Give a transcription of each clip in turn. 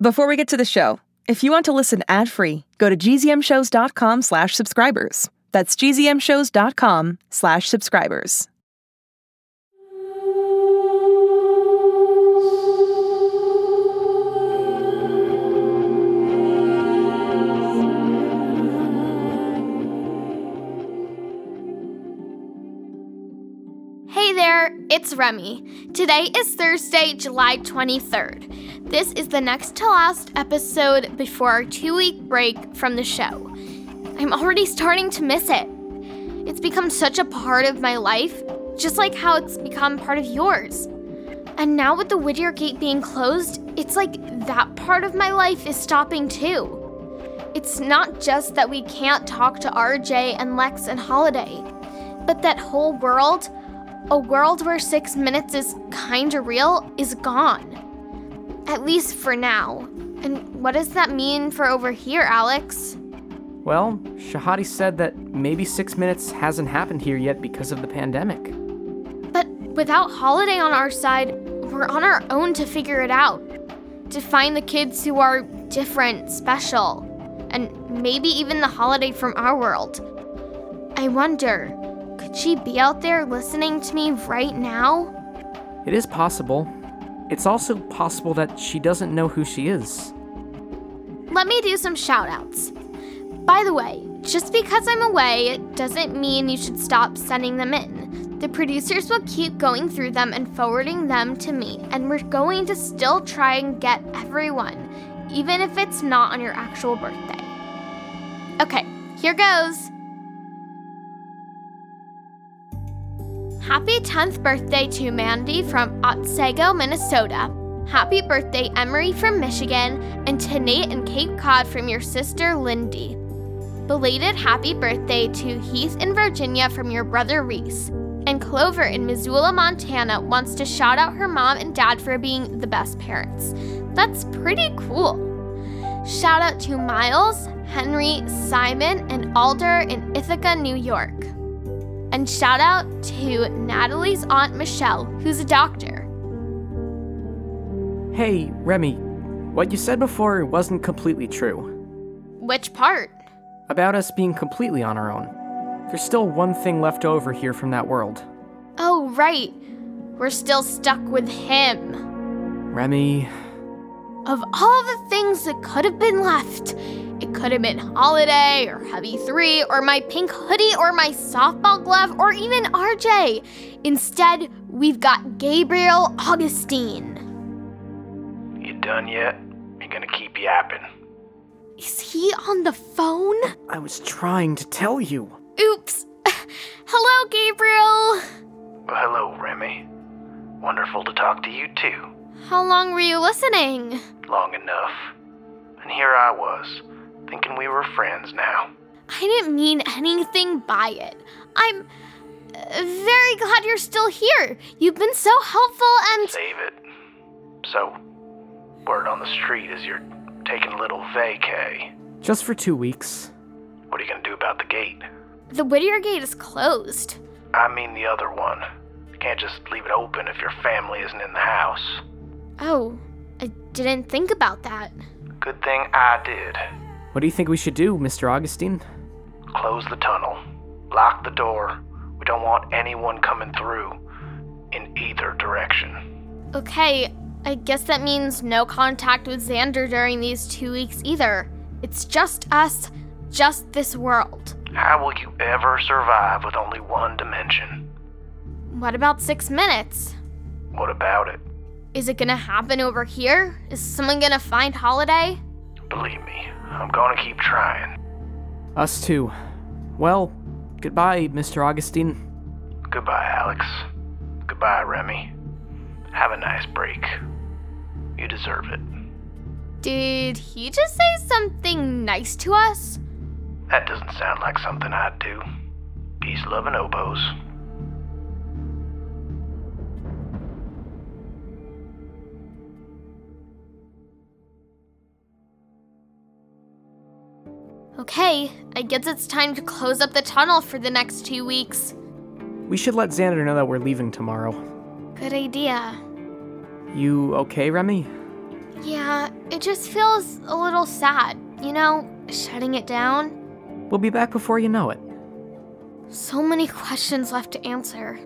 Before we get to the show, if you want to listen ad-free, go to gzmshows.com slash subscribers. That's gzmshows.com slash subscribers. Remy. Today is Thursday, July 23rd. This is the next to last episode before our two week break from the show. I'm already starting to miss it. It's become such a part of my life, just like how it's become part of yours. And now with the Whittier Gate being closed, it's like that part of my life is stopping too. It's not just that we can't talk to RJ and Lex and Holiday, but that whole world a world where six minutes is kinda real is gone. At least for now. And what does that mean for over here, Alex? Well, Shahadi said that maybe six minutes hasn't happened here yet because of the pandemic. But without Holiday on our side, we're on our own to figure it out. To find the kids who are different, special, and maybe even the Holiday from our world. I wonder, could she be out there listening to me right now? It is possible. It's also possible that she doesn't know who she is. Let me do some shoutouts. By the way, just because I'm away doesn't mean you should stop sending them in. The producers will keep going through them and forwarding them to me, and we're going to still try and get everyone, even if it's not on your actual birthday. Okay, here goes. Happy 10th birthday to Mandy from Otsego, Minnesota. Happy birthday, Emery from Michigan, and to Nate and Cape Cod from your sister Lindy. Belated happy birthday to Heath in Virginia from your brother Reese. And Clover in Missoula, Montana wants to shout out her mom and dad for being the best parents. That's pretty cool. Shout out to Miles, Henry, Simon, and Alder in Ithaca, New York. And shout out to Natalie's Aunt Michelle, who's a doctor. Hey, Remy, what you said before wasn't completely true. Which part? About us being completely on our own. There's still one thing left over here from that world. Oh, right. We're still stuck with him. Remy, Of all the things that could have been left, it could have been Holiday or Heavy 3 or my pink hoodie or my softball glove or even RJ. Instead, we've got Gabriel Augustine. You done yet? You gonna keep yapping? Is he on the phone? I was trying to tell you. Oops. Hello, Gabriel. Well, hello, Remy. Wonderful to talk to you too. How long were you listening? Long enough. And here I was, thinking we were friends now. I didn't mean anything by it. I'm uh, very glad you're still here. You've been so helpful and. Save it. So, word on the street is you're taking a little vacay. Just for two weeks. What are you gonna do about the gate? The Whittier Gate is closed. I mean the other one. You can't just leave it open if your family isn't in the house. Oh, I didn't think about that. Good thing I did. What do you think we should do, Mr. Augustine? Close the tunnel. Lock the door. We don't want anyone coming through in either direction. Okay, I guess that means no contact with Xander during these two weeks either. It's just us, just this world. How will you ever survive with only one dimension? What about six minutes? What about it? Is it gonna happen over here? Is someone gonna find Holiday? Believe me, I'm gonna keep trying. Us too. Well, goodbye, Mr. Augustine. Goodbye, Alex. Goodbye, Remy. Have a nice break. You deserve it. Did he just say something nice to us? That doesn't sound like something I'd do. Peace, love, and oboes. Okay, I guess it's time to close up the tunnel for the next two weeks. We should let Xander know that we're leaving tomorrow. Good idea. You okay, Remy? Yeah, it just feels a little sad, you know, shutting it down. We'll be back before you know it. So many questions left to answer.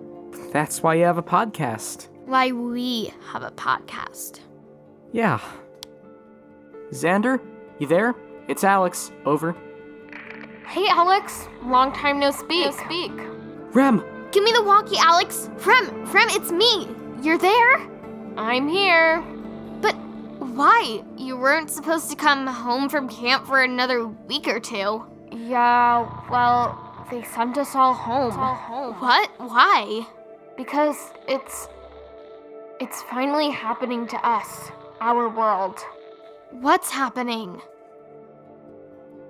That's why you have a podcast. Why we have a podcast. Yeah. Xander, you there? It's Alex. Over. Hey, Alex. Long time no speak. No speak. Rem! Give me the walkie, Alex. Rem, Rem, it's me. You're there? I'm here. But why? You weren't supposed to come home from camp for another week or two. Yeah, well, they sent us all home. all home. What? Why? Because it's. It's finally happening to us, our world. What's happening?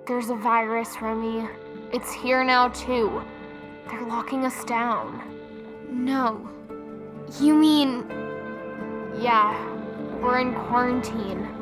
There's a virus, Remy. It's here now, too. They're locking us down. No. You mean. Yeah, we're in quarantine.